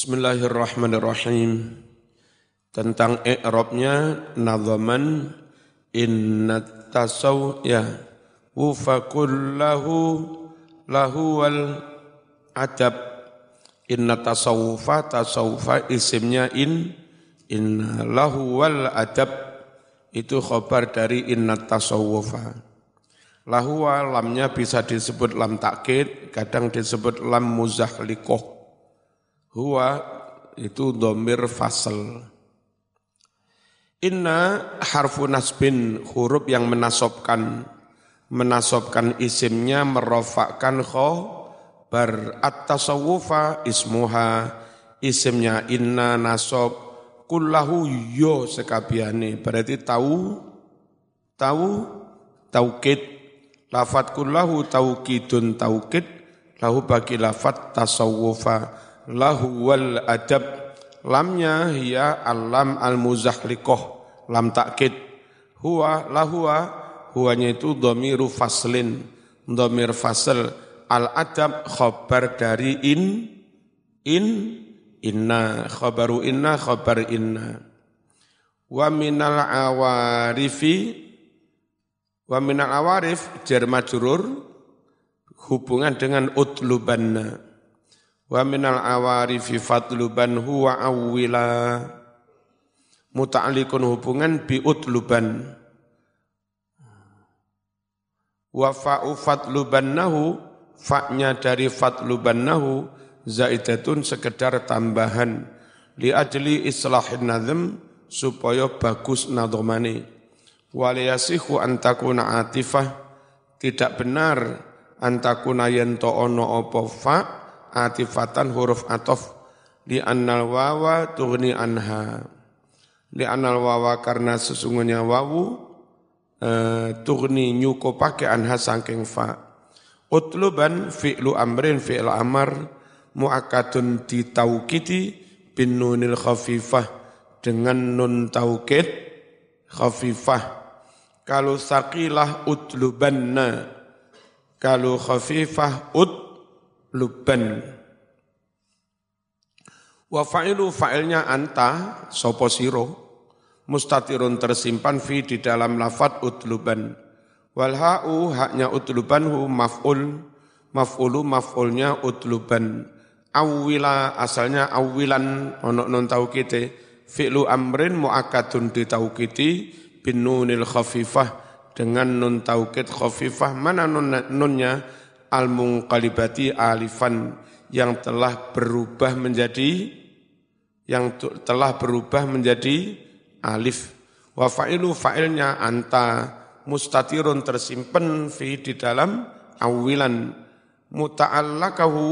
Bismillahirrahmanirrahim. Tentang i'rabnya nadhaman inna tasaw ya wufakul lahu wal adab. Inna tasawufa tasawufa isimnya in inna lahu wal adab. Itu khabar dari inna tasawufa lahu lamnya bisa disebut lam takkid kadang disebut lam muzahlikoh Huwa itu domir fasel. Inna harfu nasbin huruf yang menasobkan menasobkan isimnya merofakkan bar at-tasawufa ismuha. Isimnya inna nasob kullahu yo sekabiane. Berarti tahu tahu taukid. Lafat kullahu taukidun taukid lahu bagi lafat tasawufa lahu wal adab. Lamnya hiya alam al muzahliqah lam takkid huwa lahua huwanya itu dhamiru faslin. Dhamir fasl. Al adab khabar dari in in inna. Khabaru inna khabar inna. Wa minal awarifi wa minal awarif jar majrur hubungan dengan utlubanna Wa minal awarifi fadluban huwa awwila. Muta'alliqun hubungan bi utluban wa fa'u fadlubannahu fa'nya dari fadlubannahu zaidatun sekedar tambahan. Li ajli islahin nazm supaya bagus nadhomane waliyasihu antakuna atifah tidak benar antakuna yento ono opo fa' atifatan huruf atof. Di annal wawa tughni anha. Di annal wawa karena sesungguhnya wawu uh, tughni nyuko pakai anha sangking fa. Utluban fi'lu amrin fi'l amar mu'akadun taukiti bin nunil khafifah. Dengan nun taukid khafifah. Kalau saqilah utlubanna. Kalau khafifah ut luban. Wa fa'ilu fa'ilnya anta sopo siro mustatirun tersimpan fi di dalam lafat utluban. Wal ha'u haknya utluban hu maf'ul maf'ulu maf'ulnya utluban. Awila asalnya awilan ono non taukite fi'lu amrin mu'akadun di taukiti bin nunil khafifah dengan nun taukid khafifah mana nun nunnya al-munqalibati alifan yang telah berubah menjadi yang telah berubah menjadi alif. Wa fa'ilu fa'ilnya anta mustatirun tersimpan fi di dalam awilan. Muta'allakahu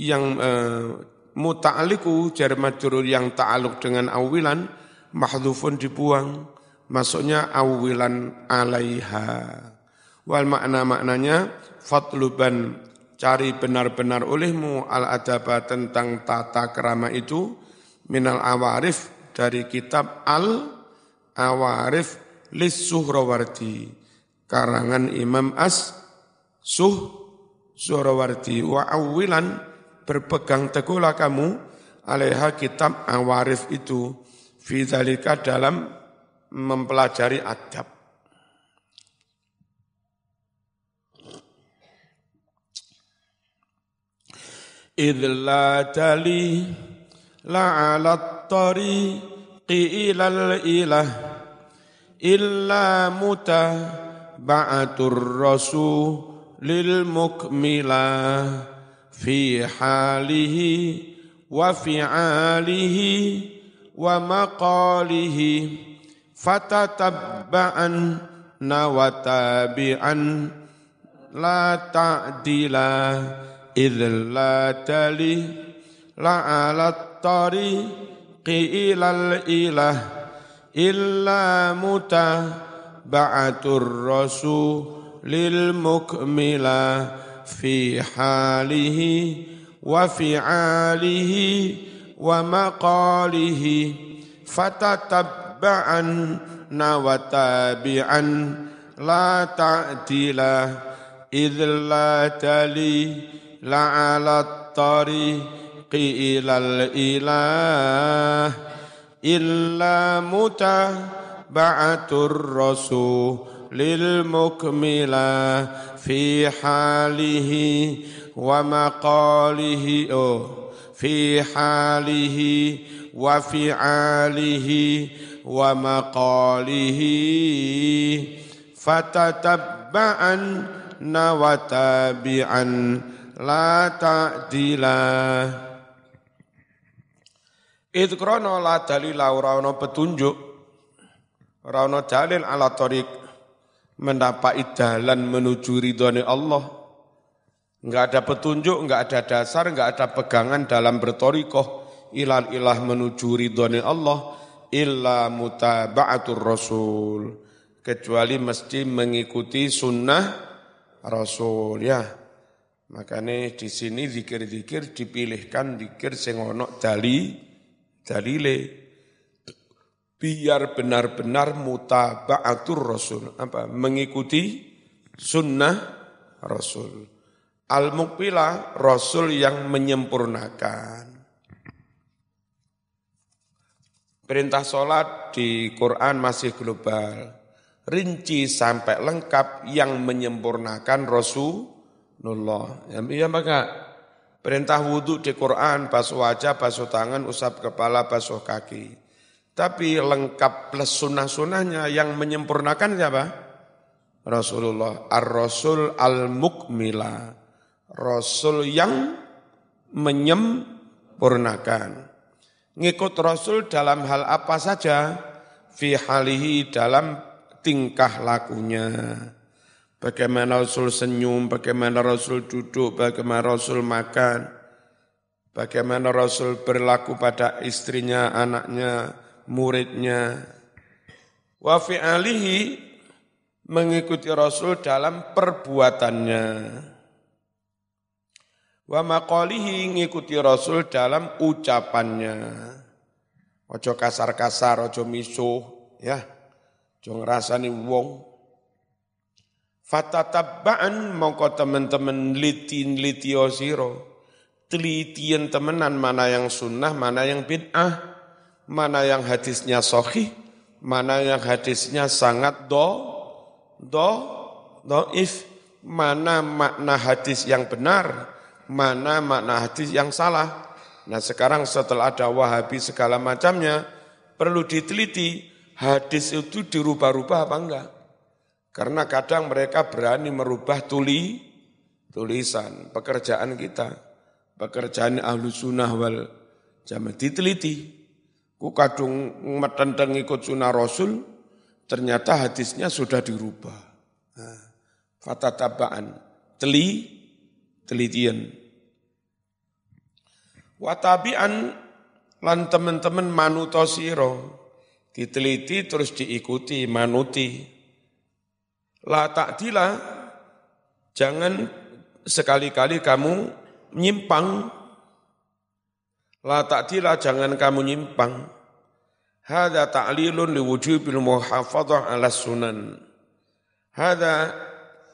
yang uh, muta'alliku jar majrur yang ta'aluk dengan awilan mahdhufun dibuang. Maksudnya awilan alaiha. Wal makna maknanya fatluban cari benar-benar olehmu al adaba tentang tata kerama itu minal awarif dari kitab al awarif lis suhrawardi karangan Imam As Suh Suhrawardi. Wa awilan berpegang teguhlah kamu alaiha kitab awarif itu fidzalika dalam mempelajari adab إذ لا تلي لا على الطريق إلى الإله إلا متبعة الرسول للمكملة في حاله وفعاله ومقاله فتتبعا وتابعا لا تعدلا إذ لا تلي لعلى الطريق إلى الإله إلا متبعة الرسول للمكملة في حاله وفعاله ومقاله فتتبعا وتابعا لا تعدلا إذ لا تلي لعلى الطريق إلى الإله إلا متابعة الرسول للمكملة في حاله ومقاله في حاله وفعاله ومقاله. فتتبعا وتابعا la ta'dila. Id krono la dalila ora petunjuk ora dalil ala tariq mendapat dalan menuju ridhone Allah. Enggak ada petunjuk enggak ada dasar enggak ada pegangan dalam bertorikoh ilal ilah menuju ridhone Allah illa mutaba'atur rasul. Kecuali mesti mengikuti sunnah rasul ya makanya di sini zikir-zikir dipilihkan zikir sing ono dali dalile. Biar benar-benar mutaba'atur rasul apa mengikuti sunnah rasul. Al rasul yang menyempurnakan. Perintah sholat di Quran masih global. Rinci sampai lengkap yang menyempurnakan Rasulullah. Ya, ya maka perintah wudhu di Quran, basuh wajah, basuh tangan, usap kepala, basuh kaki. Tapi lengkap plus sunnah-sunnahnya yang menyempurnakan siapa? Rasulullah. Ar-Rasul al-Mukmila. Rasul yang menyempurnakan ngikut Rasul dalam hal apa saja, fi halihi dalam tingkah lakunya. Bagaimana Rasul senyum, bagaimana Rasul duduk, bagaimana Rasul makan, bagaimana Rasul berlaku pada istrinya, anaknya, muridnya. Wa alihi mengikuti Rasul dalam perbuatannya. Wa maqalihi ngikuti Rasul dalam ucapannya. Ojo kasar-kasar, ojo misuh, ya. Ojo ngerasani wong. Fatatabba'an mongko teman-teman litin litio siro. Telitian temenan mana yang sunnah, mana yang bid'ah, mana yang hadisnya sohih, mana yang hadisnya sangat do, do, doif, mana makna hadis yang benar, mana makna hadis yang salah. Nah sekarang setelah ada wahabi segala macamnya, perlu diteliti hadis itu dirubah-rubah apa enggak. Karena kadang mereka berani merubah tuli, tulisan, pekerjaan kita, pekerjaan ahlu sunnah wal jamaah diteliti. Ku kadung metenteng ikut sunnah Rasul, ternyata hadisnya sudah dirubah. Nah, fatatabaan, teli, telitian. Watabian lan teman-teman manuto siro diteliti terus diikuti manuti la takdila jangan sekali-kali kamu nyimpang. La takdila jangan kamu nyimpang. Hada ta'lilun liwujubil muhafadzah ala sunan. Hada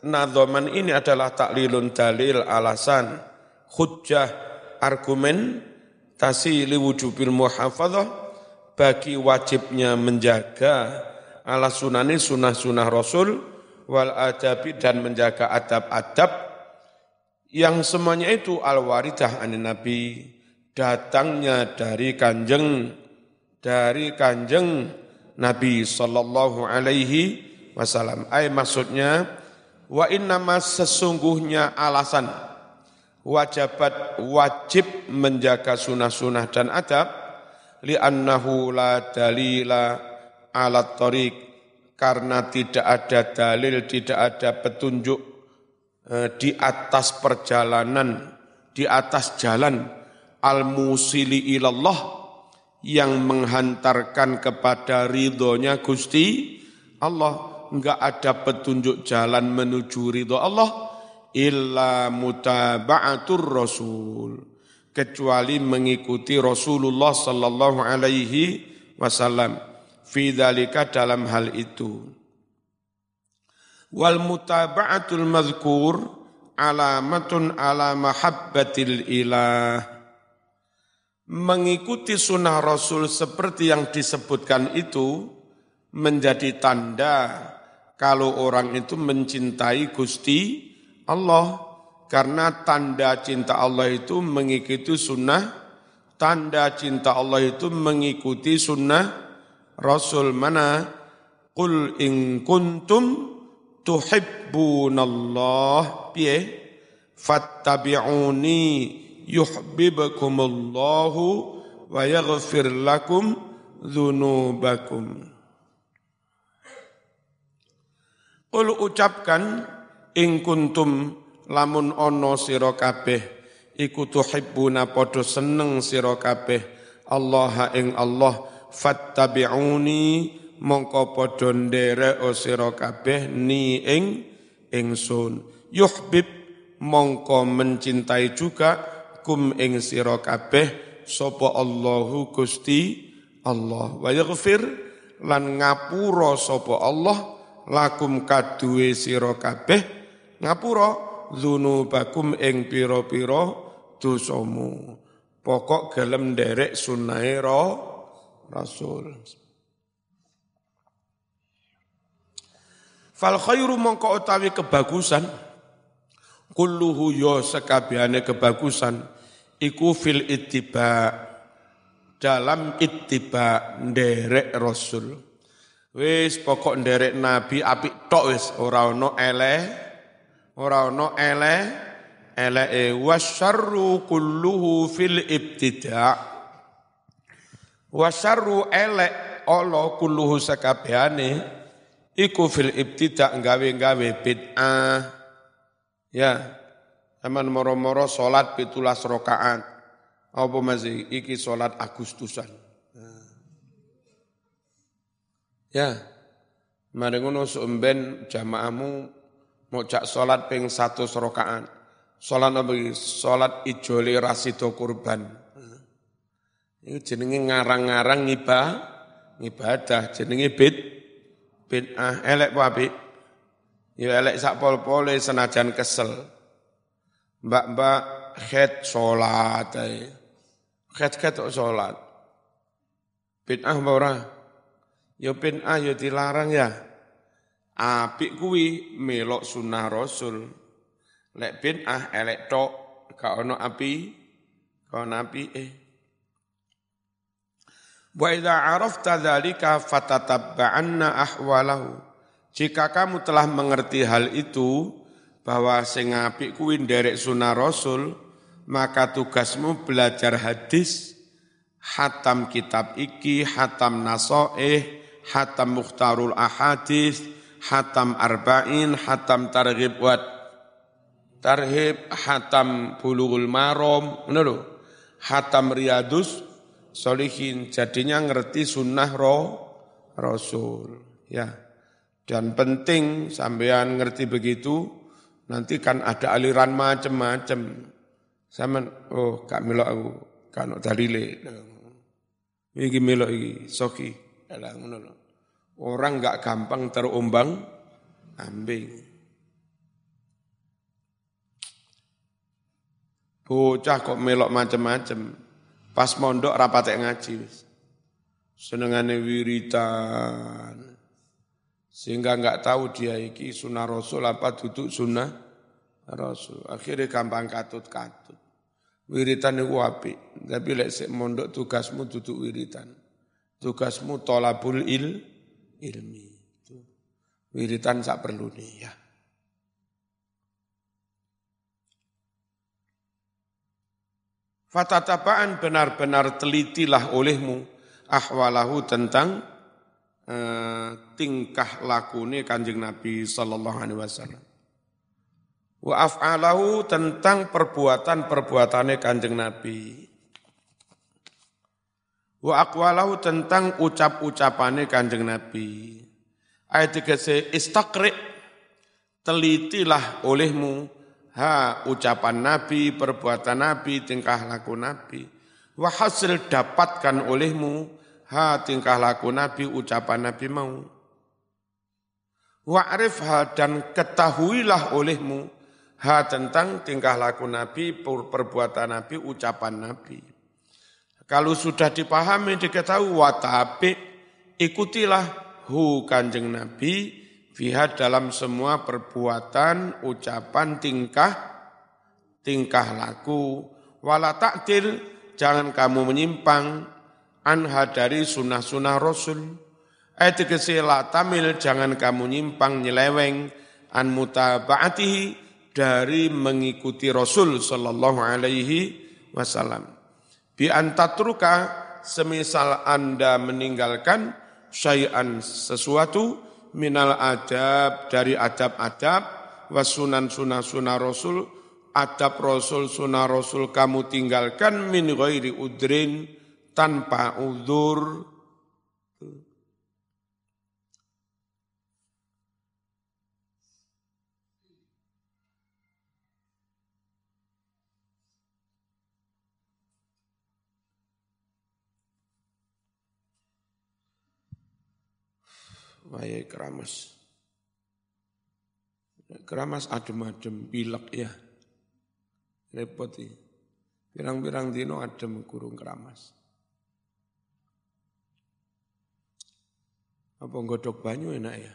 nadhaman ini adalah taklilun dalil alasan hujjah argumen li wujubil muhafadzah bagi wajibnya menjaga ala sunani sunah-sunah Rasul wal adabi dan menjaga adab-adab yang semuanya itu al-waridah an Nabi datangnya dari kanjeng dari kanjeng Nabi sallallahu alaihi wasallam. Ay maksudnya wa inna sesungguhnya alasan wajibat wajib menjaga sunnah-sunnah dan adab li'annahu la dalila ala tariq karena tidak ada dalil, tidak ada petunjuk eh, di atas perjalanan, di atas jalan al-musili ilallah yang menghantarkan kepada ridhonya Gusti Allah. Enggak ada petunjuk jalan menuju ridho Allah, illa mutaba'atur rasul kecuali mengikuti Rasulullah sallallahu alaihi wasallam fi dzalika dalam hal itu. Wal mutaba'atul madhkur alamatun ala mahabbatil ilah. Mengikuti sunnah Rasul seperti yang disebutkan itu menjadi tanda kalau orang itu mencintai Gusti Allah karena tanda cinta Allah itu mengikuti sunnah tanda cinta Allah itu mengikuti sunnah Rasul mana? Qul in kuntum tuhibbunallah piye? Fattabi'uni yuhibbukumullahu wa yaghfir lakum dzunubakum. Qul ucapkan ing kuntum lamun ono sira kabeh. Iku tuhibbuna padha seneng sira kabeh. Allah ing Allah fattabi'uni mongko padha nderek sira kabeh ni ing ingsun. Yuhbib mongko mencintai juga kum ing sira kabeh sapa Allahu Gusti Allah. Wa yaghfir lan ngapura sapa Allah lakum kaduwe sira kabeh ngapura dzunubakum ing pira-pira dosamu. Pokok gelem nderek sunnahe Rasul. Fal khairu mongko utawi kebagusan kulluhu yo sekabehane kebagusan iku fil ittiba dalam ittiba nderek rasul. Wis pokok nderek nabi apik tok wis ora ono ele ora ono ele ele wasyarru kulluhu fil ibtida wasyarru ele Allah kulluhu sakabehane iku fil ibtida gawe-gawe bid'ah ya Aman moro-moro sholat pitulas rokaat. Apa masih iki sholat Agustusan. Ya, mari ngono sumben jamaahmu mau cak sholat ping satu rokaat. Sholat apa Sholat ijoli rasido kurban. Ini jenenge ngarang-ngarang ngibah, ngibadah, jenenge bid, bid'ah, elek apa Ya elek sak pol-pole senajan kesel. Mbak-mbak khed sholat. Khed-khed sholat. Bid'ah ora? Ya bid'ah ya dilarang ya. Apik kuwi melok sunnah Rasul. Lek bid'ah elek tok gak ono api, gak ono api eh. Wa idza arafta dzalika fatatabba'anna ahwalahu. Jika kamu telah mengerti hal itu, bahwa sing apik kuwi nderek sunah Rasul, maka tugasmu belajar hadis, hatam kitab iki, hatam nasoeh, hatam mukhtarul ahadis, hatam arba'in, hatam targhib wat tarhib, hatam bulughul marom, ngono. Hatam riyadus solihin, jadinya ngerti sunnah roh Rasul. Ya. Dan penting sampean ngerti begitu, Nanti kan ada aliran macam-macam. Sama, oh kak milo aku, kan dalile. Iki milo iki, soki. Orang nggak gampang terumbang ambing. Bocah kok melok macam-macam. Pas mondok rapatek ngaji. Senengane wiritan, sehingga nggak tahu dia iki sunnah Rasul apa duduk sunnah Rasul. Akhirnya gampang katut-katut. Wiritan itu api. Tapi lek sik mondok tugasmu duduk wiritan. Tugasmu tolabul il ilmi. Wiritan sak perlu nih ya. Fatatabaan benar-benar telitilah olehmu ahwalahu tentang Eh, tingkah lakune Kanjeng Nabi sallallahu alaihi wasallam. Wa af'alahu tentang perbuatan-perbuatannya Kanjeng Nabi. Wa aqwalahu tentang ucap-ucapannya Kanjeng Nabi. Ayat 3 istaqri telitilah olehmu ha ucapan Nabi, perbuatan Nabi, tingkah laku Nabi. Wa hasil dapatkan olehmu ha tingkah laku Nabi, ucapan Nabi mau. Wa'rifha dan ketahuilah olehmu ha tentang tingkah laku Nabi, perbuatan Nabi, ucapan Nabi. Kalau sudah dipahami, diketahui, watabi, ikutilah hu kanjeng Nabi, fiha dalam semua perbuatan, ucapan, tingkah, tingkah laku. Wala taktil, jangan kamu menyimpang, anha dari sunnah-sunnah Rasul. Ayat la tamil, jangan kamu nyimpang, nyeleweng, an mutaba'atihi, dari mengikuti Rasul sallallahu alaihi wasallam. Bi antatruka semisal Anda meninggalkan syai'an sesuatu minal adab dari adab-adab wasunan sunah sunah rasul adab rasul sunah rasul kamu tinggalkan min ghairi udrin tanpa udur Wayai keramas. Keramas adem-adem, pilek ya. Repot ya. Pirang-pirang dino adem kurung keramas. Apa godok banyu enak ya?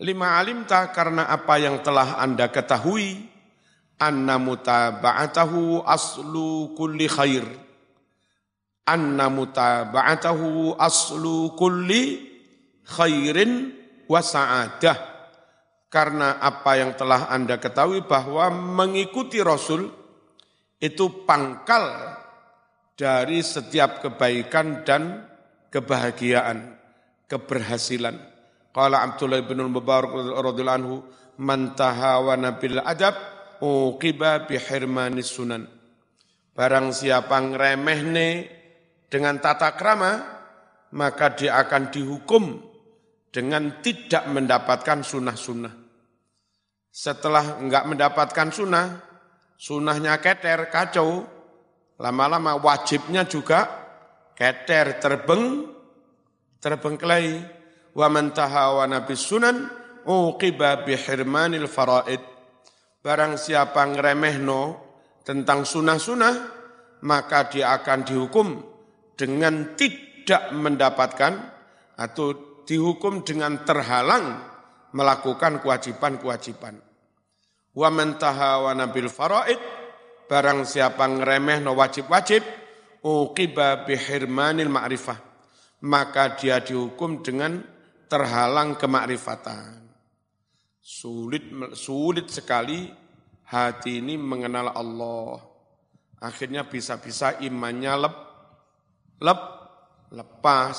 Lima alim tak karena apa yang telah Anda ketahui, anna mutaba'atahu aslu kulli khair anna mutaba'atahu aslu kulli khairin wa sa'adah. Karena apa yang telah Anda ketahui bahwa mengikuti Rasul itu pangkal dari setiap kebaikan dan kebahagiaan, keberhasilan. Qala Abdullah bin Mubarak radhiyallahu anhu, "Man tahawana bil adab uqiba bi hirmanis sunan." Barang siapa ngremehne dengan tata krama, maka dia akan dihukum dengan tidak mendapatkan sunnah-sunnah. Setelah enggak mendapatkan sunnah, sunnahnya keter, kacau, lama-lama wajibnya juga keter, terbeng, terbengkelai. Wa man tahawana bis sunan uqiba bihirmanil faraid. Barang siapa ngeremehno tentang sunnah-sunnah, maka dia akan dihukum dengan tidak mendapatkan atau dihukum dengan terhalang melakukan kewajiban-kewajiban. Wa man tahawana bil faraid barang siapa ngeremeh no wajib-wajib uqiba bihirmanil ma'rifah maka dia dihukum dengan terhalang kemakrifatan. Sulit sulit sekali hati ini mengenal Allah. Akhirnya bisa-bisa imannya lep, lep, lepas.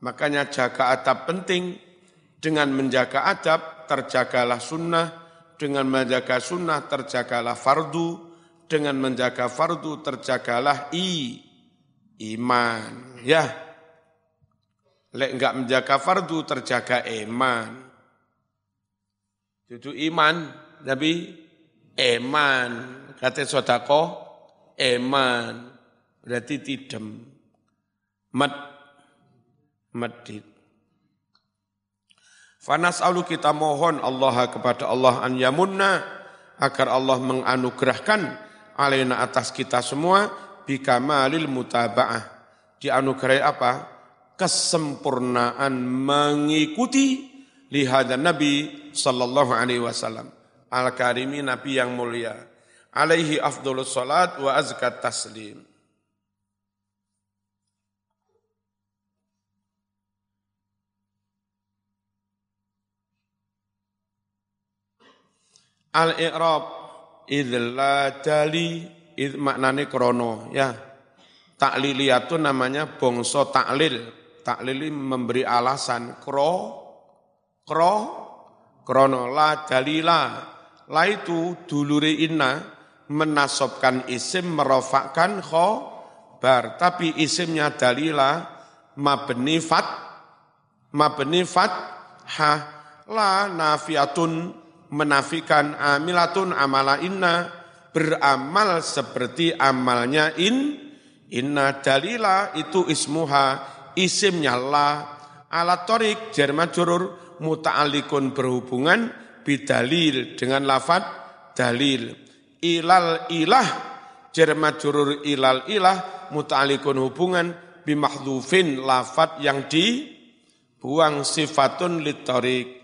Makanya jaga adab penting. Dengan menjaga adab, terjagalah sunnah. Dengan menjaga sunnah, terjagalah fardu. Dengan menjaga fardu, terjagalah i, iman. Ya, Lek enggak menjaga fardu, terjaga iman. Itu iman, tapi iman. Kata sodako, iman. Berarti tidem mad madid. Fanas alu kita mohon Allah kepada Allah an yamunna agar Allah menganugerahkan alena atas kita semua bikamalil mutaba'ah. Dianugerahi apa? Kesempurnaan mengikuti lihadan Nabi sallallahu alaihi wasallam. Al-Karimi Nabi yang mulia. Alaihi afdolus salat wa azkat taslim. Al-i'rab idla dali id maknane krono ya. Takliliyatun namanya bongso taklil. Taklil memberi alasan kro kro krono la dalila. La itu duluri inna menasobkan isim merofakkan bar tapi isimnya dalila mabni fat mabni fat ha la nafiatun menafikan amilatun amala inna beramal seperti amalnya in inna dalila itu ismuha isimnya la alat torik jerman jurur muta'alikun berhubungan bidalil dengan lafad dalil. Ilal ilah jar majrur ilal ilah muta'alliqun hubungan bimahdhufin lafat yang dibuang sifatun litorik.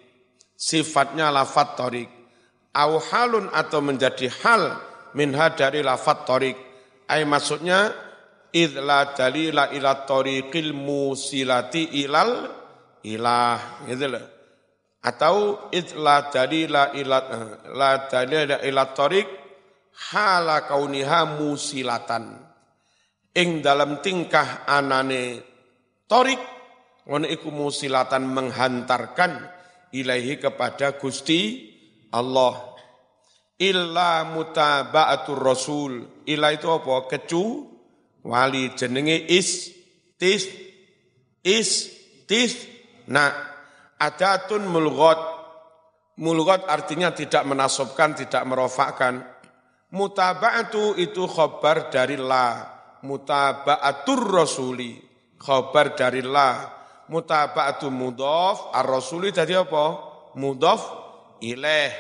Sifatnya lafat torik. Au halun atau menjadi hal minha dari lafat torik. Ay maksudnya idla dalila ila tariqil musilati ilal ilah gitu loh atau idla dalila ila la dalila ila tariq hala kauniha musilatan ing dalam tingkah anane torik ngono iku musilatan menghantarkan ilahi kepada Gusti Allah. Illa mutaba'atur rasul. Illa itu apa? Kecu wali jenenge is tis is tis nah adatun mulgot mulgot artinya tidak menasobkan tidak merofakkan. Mutaba'atu itu khobar dari la. Mutaba'atur rasuli. Khobar dari la mutaba'atu mudhof ar-rasuli tadi apa? Mudhof ilaih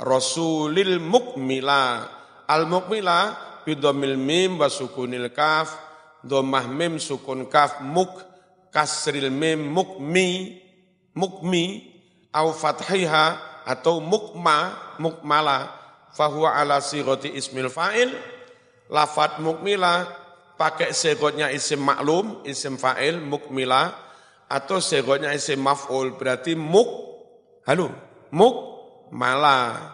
rasulil mukmila. Al mukmila bidomil mim wa sukunil kaf, domah mim sukun kaf muk, kasril mim mukmi, mukmi, au fathiha atau mukma, mukmala, fahuwa ala siroti ismil fa'il, lafat mukmila, pakai segotnya isim maklum, isim fa'il, mukmila, atau segotnya isim maf'ul, berarti muk, halo, muk, mala.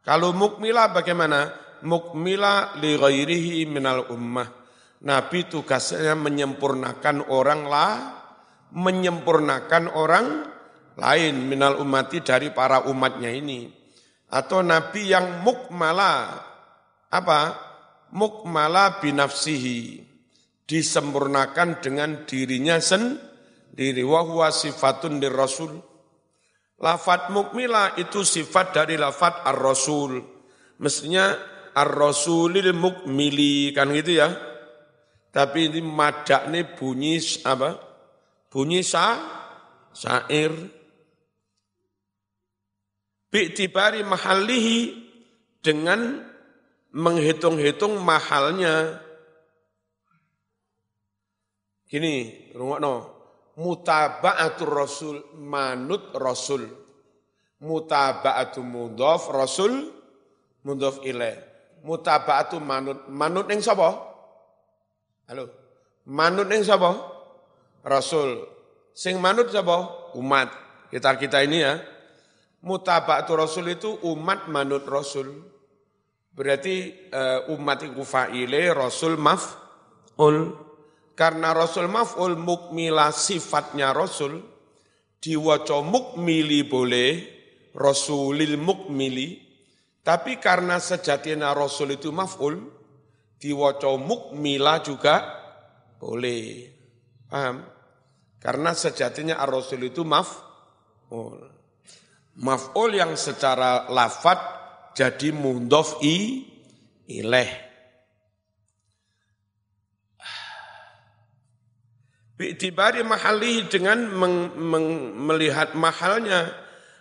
Kalau mukmila bagaimana? mukmila li ghairihi minal ummah. Nabi tugasnya menyempurnakan orang lah, menyempurnakan orang lain minal ummati dari para umatnya ini. Atau Nabi yang mukmala, apa? Mukmala binafsihi, disempurnakan dengan dirinya sendiri. Wahuwa sifatun di Rasul. Lafat mukmila itu sifat dari lafat ar-Rasul. Mestinya ar-rasulil mukmili kan gitu ya. Tapi ini madak ini bunyi apa? Bunyi sa, syair. Bi'tibari mahalihi dengan menghitung-hitung mahalnya. Gini, rungokno. Mutaba'atul rasul, manut rasul. Mutaba'atul mudhaf rasul, mudhaf ilaih mutaba'atu manut. Manut ning sapa? Halo. Manut ning sapa? Rasul. Sing manut sapa? Umat. Kita kita ini ya. Mutaba'atu Rasul itu umat manut Rasul. Berarti uh, umat itu fa'ile, Rasul maf'ul. Karena Rasul maf'ul mukmila sifatnya Rasul, diwaca mukmili boleh, Rasulil mukmili, tapi karena sejatinya Rasul itu maf'ul, diwaca mukmila juga boleh. Paham? Karena sejatinya Ar-Rasul itu maf'ul. Maf'ul yang secara lafat jadi mundof i ileh. Bi'tibari mahalihi dengan meng, meng, melihat mahalnya.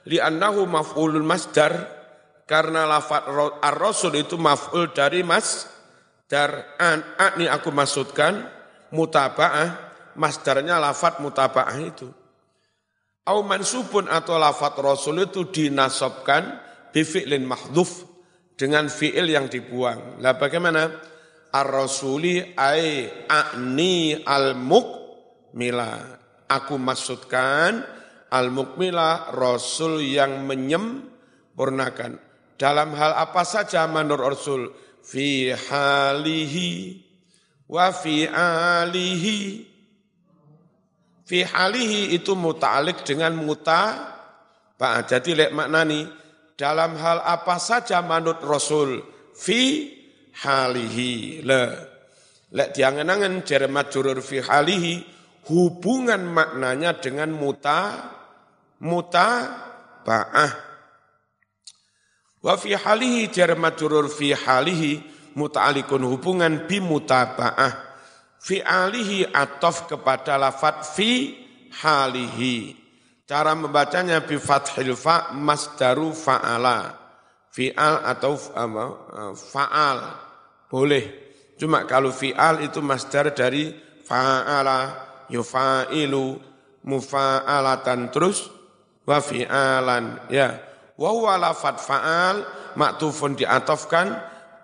Li'annahu maf'ulul masdar. Karena lafat ar-rasul itu maf'ul dari mas dar an ini aku maksudkan mutaba'ah. Masdarnya lafat mutaba'ah itu. Au mansubun atau lafat rasul itu dinasobkan bifi'lin mahdhuf. Dengan fi'il yang dibuang. Lah bagaimana? Ar-rasuli ai a'ni al-mukmila aku maksudkan al-mukmila rasul yang menyempurnakan dalam hal apa saja menurut Rasul? Fi halihi wa fi alihi. Fi halihi itu muta'alik dengan muta. Pak, jadi lek maknani dalam hal apa saja menurut Rasul fi halihi. Le. Lek diangen-angen jermat jurur fi halihi hubungan maknanya dengan muta muta ba'ah Wa fi halihi jar majrur fi halihi muta'alikun hubungan bi mutaba'ah. Fi alihi atof kepada lafat fi halihi. Cara membacanya bi fathil fa masdaru fa'ala. Fi'al atau apa, fa'al. Boleh. Cuma kalau fi'al itu masdar dari fa'ala, yufa'ilu, mufa'alatan terus wa fi'alan. Ya. Wa huwa lafad fa'al maktufun diatofkan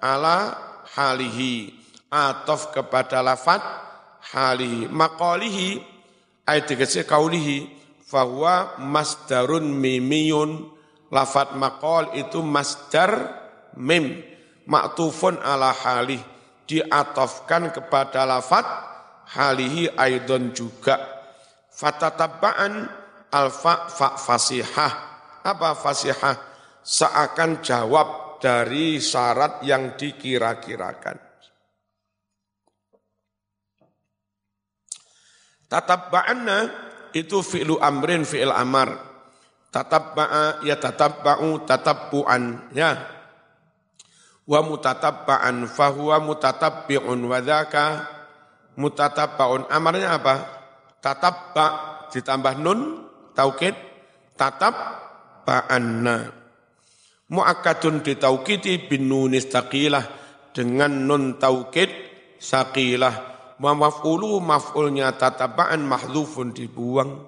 ala halihi. Atof kepada lafad halihi. Maqalihi ayat kaulihi fahuwa masdarun mimiyun Lafat makol itu masdar mim maktufun ala halih diatofkan kepada lafat halihi aidon juga. Fatatabba'an alfa fa fasihah. Apa fasihah? Seakan jawab dari syarat yang dikira-kirakan. Tatabba'anna itu fi'lu amrin fi'il amar. Tatabba'a ya tatabba'u tatabbu'an ya. Wa mutatabba'an fahuwa mutatabbi'un wa dzaka mutatabba'un amarnya apa? Tatabba ditambah nun taukid. Tatabba'anna. Muakkadun ditaukidi bin nun istaqilah dengan nun taukid saqilah. Wa maf'ulu maf'ulnya tatabba'an mahdzufun dibuang.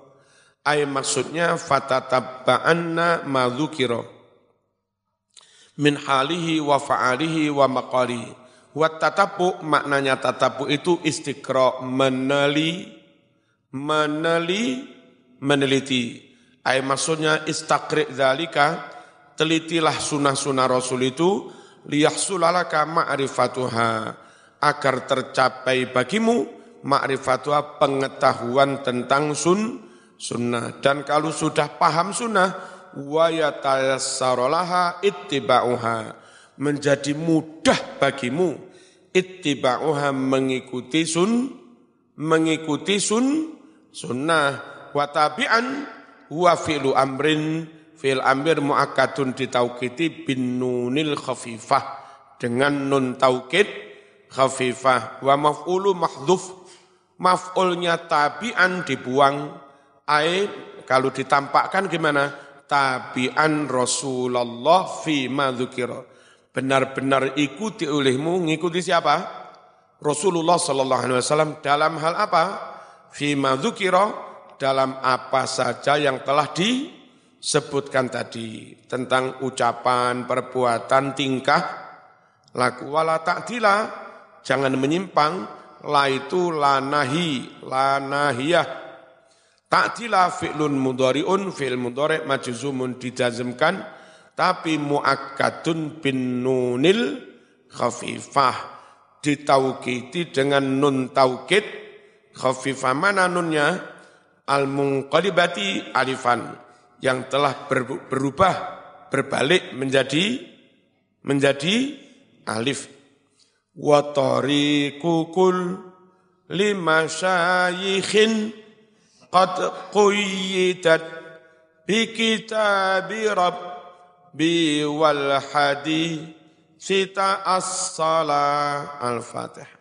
Ay maksudnya fatatabba'anna ma dzukira min halihi wa fa'alihi wa maqalihi wa tatabu maknanya tatabu itu istiqra meneli meneli meneliti ay maksudnya istaqri dzalika telitilah sunah-sunah Rasul itu liyahsulalaka ma'rifatuha agar tercapai bagimu ma'rifatuha pengetahuan tentang sun sunnah. Dan kalau sudah paham sunnah, wa yatayassarolaha ittiba'uha. Menjadi mudah bagimu ittiba'uha mengikuti sun, mengikuti sun, sunnah. Wa tabi'an wa fi'lu amrin, fi'l amir mu'akadun ditaukiti bin nunil khafifah. Dengan nun taukid khafifah. Wa maf'ulu mahdhuf. Maf'ulnya tabi'an dibuang Ai kalau ditampakkan gimana? Tabi'an Rasulullah fi madzukira. Benar-benar ikuti olehmu, ngikuti siapa? Rasulullah sallallahu alaihi wasallam. Dalam hal apa? Fi madzukira dalam apa saja yang telah disebutkan tadi. Tentang ucapan, perbuatan, tingkah, laku wala ta'dila, jangan menyimpang, la itu lanahi, lanahiyah, Ta'dila fi'lun mudhari'un fi'il mudhari' majzumun dijazmkan tapi muakkadun bin nunil khafifah. Ditaukiti dengan nun taukid. Khafifah mana nunnya? Al munqalibati alifan. Yang telah berubah berbalik menjadi menjadi alif. Wa tariqukul lima syayikhin qad quyyidat bi kitabi rabb. بي والحديث تأصل الفاتحة.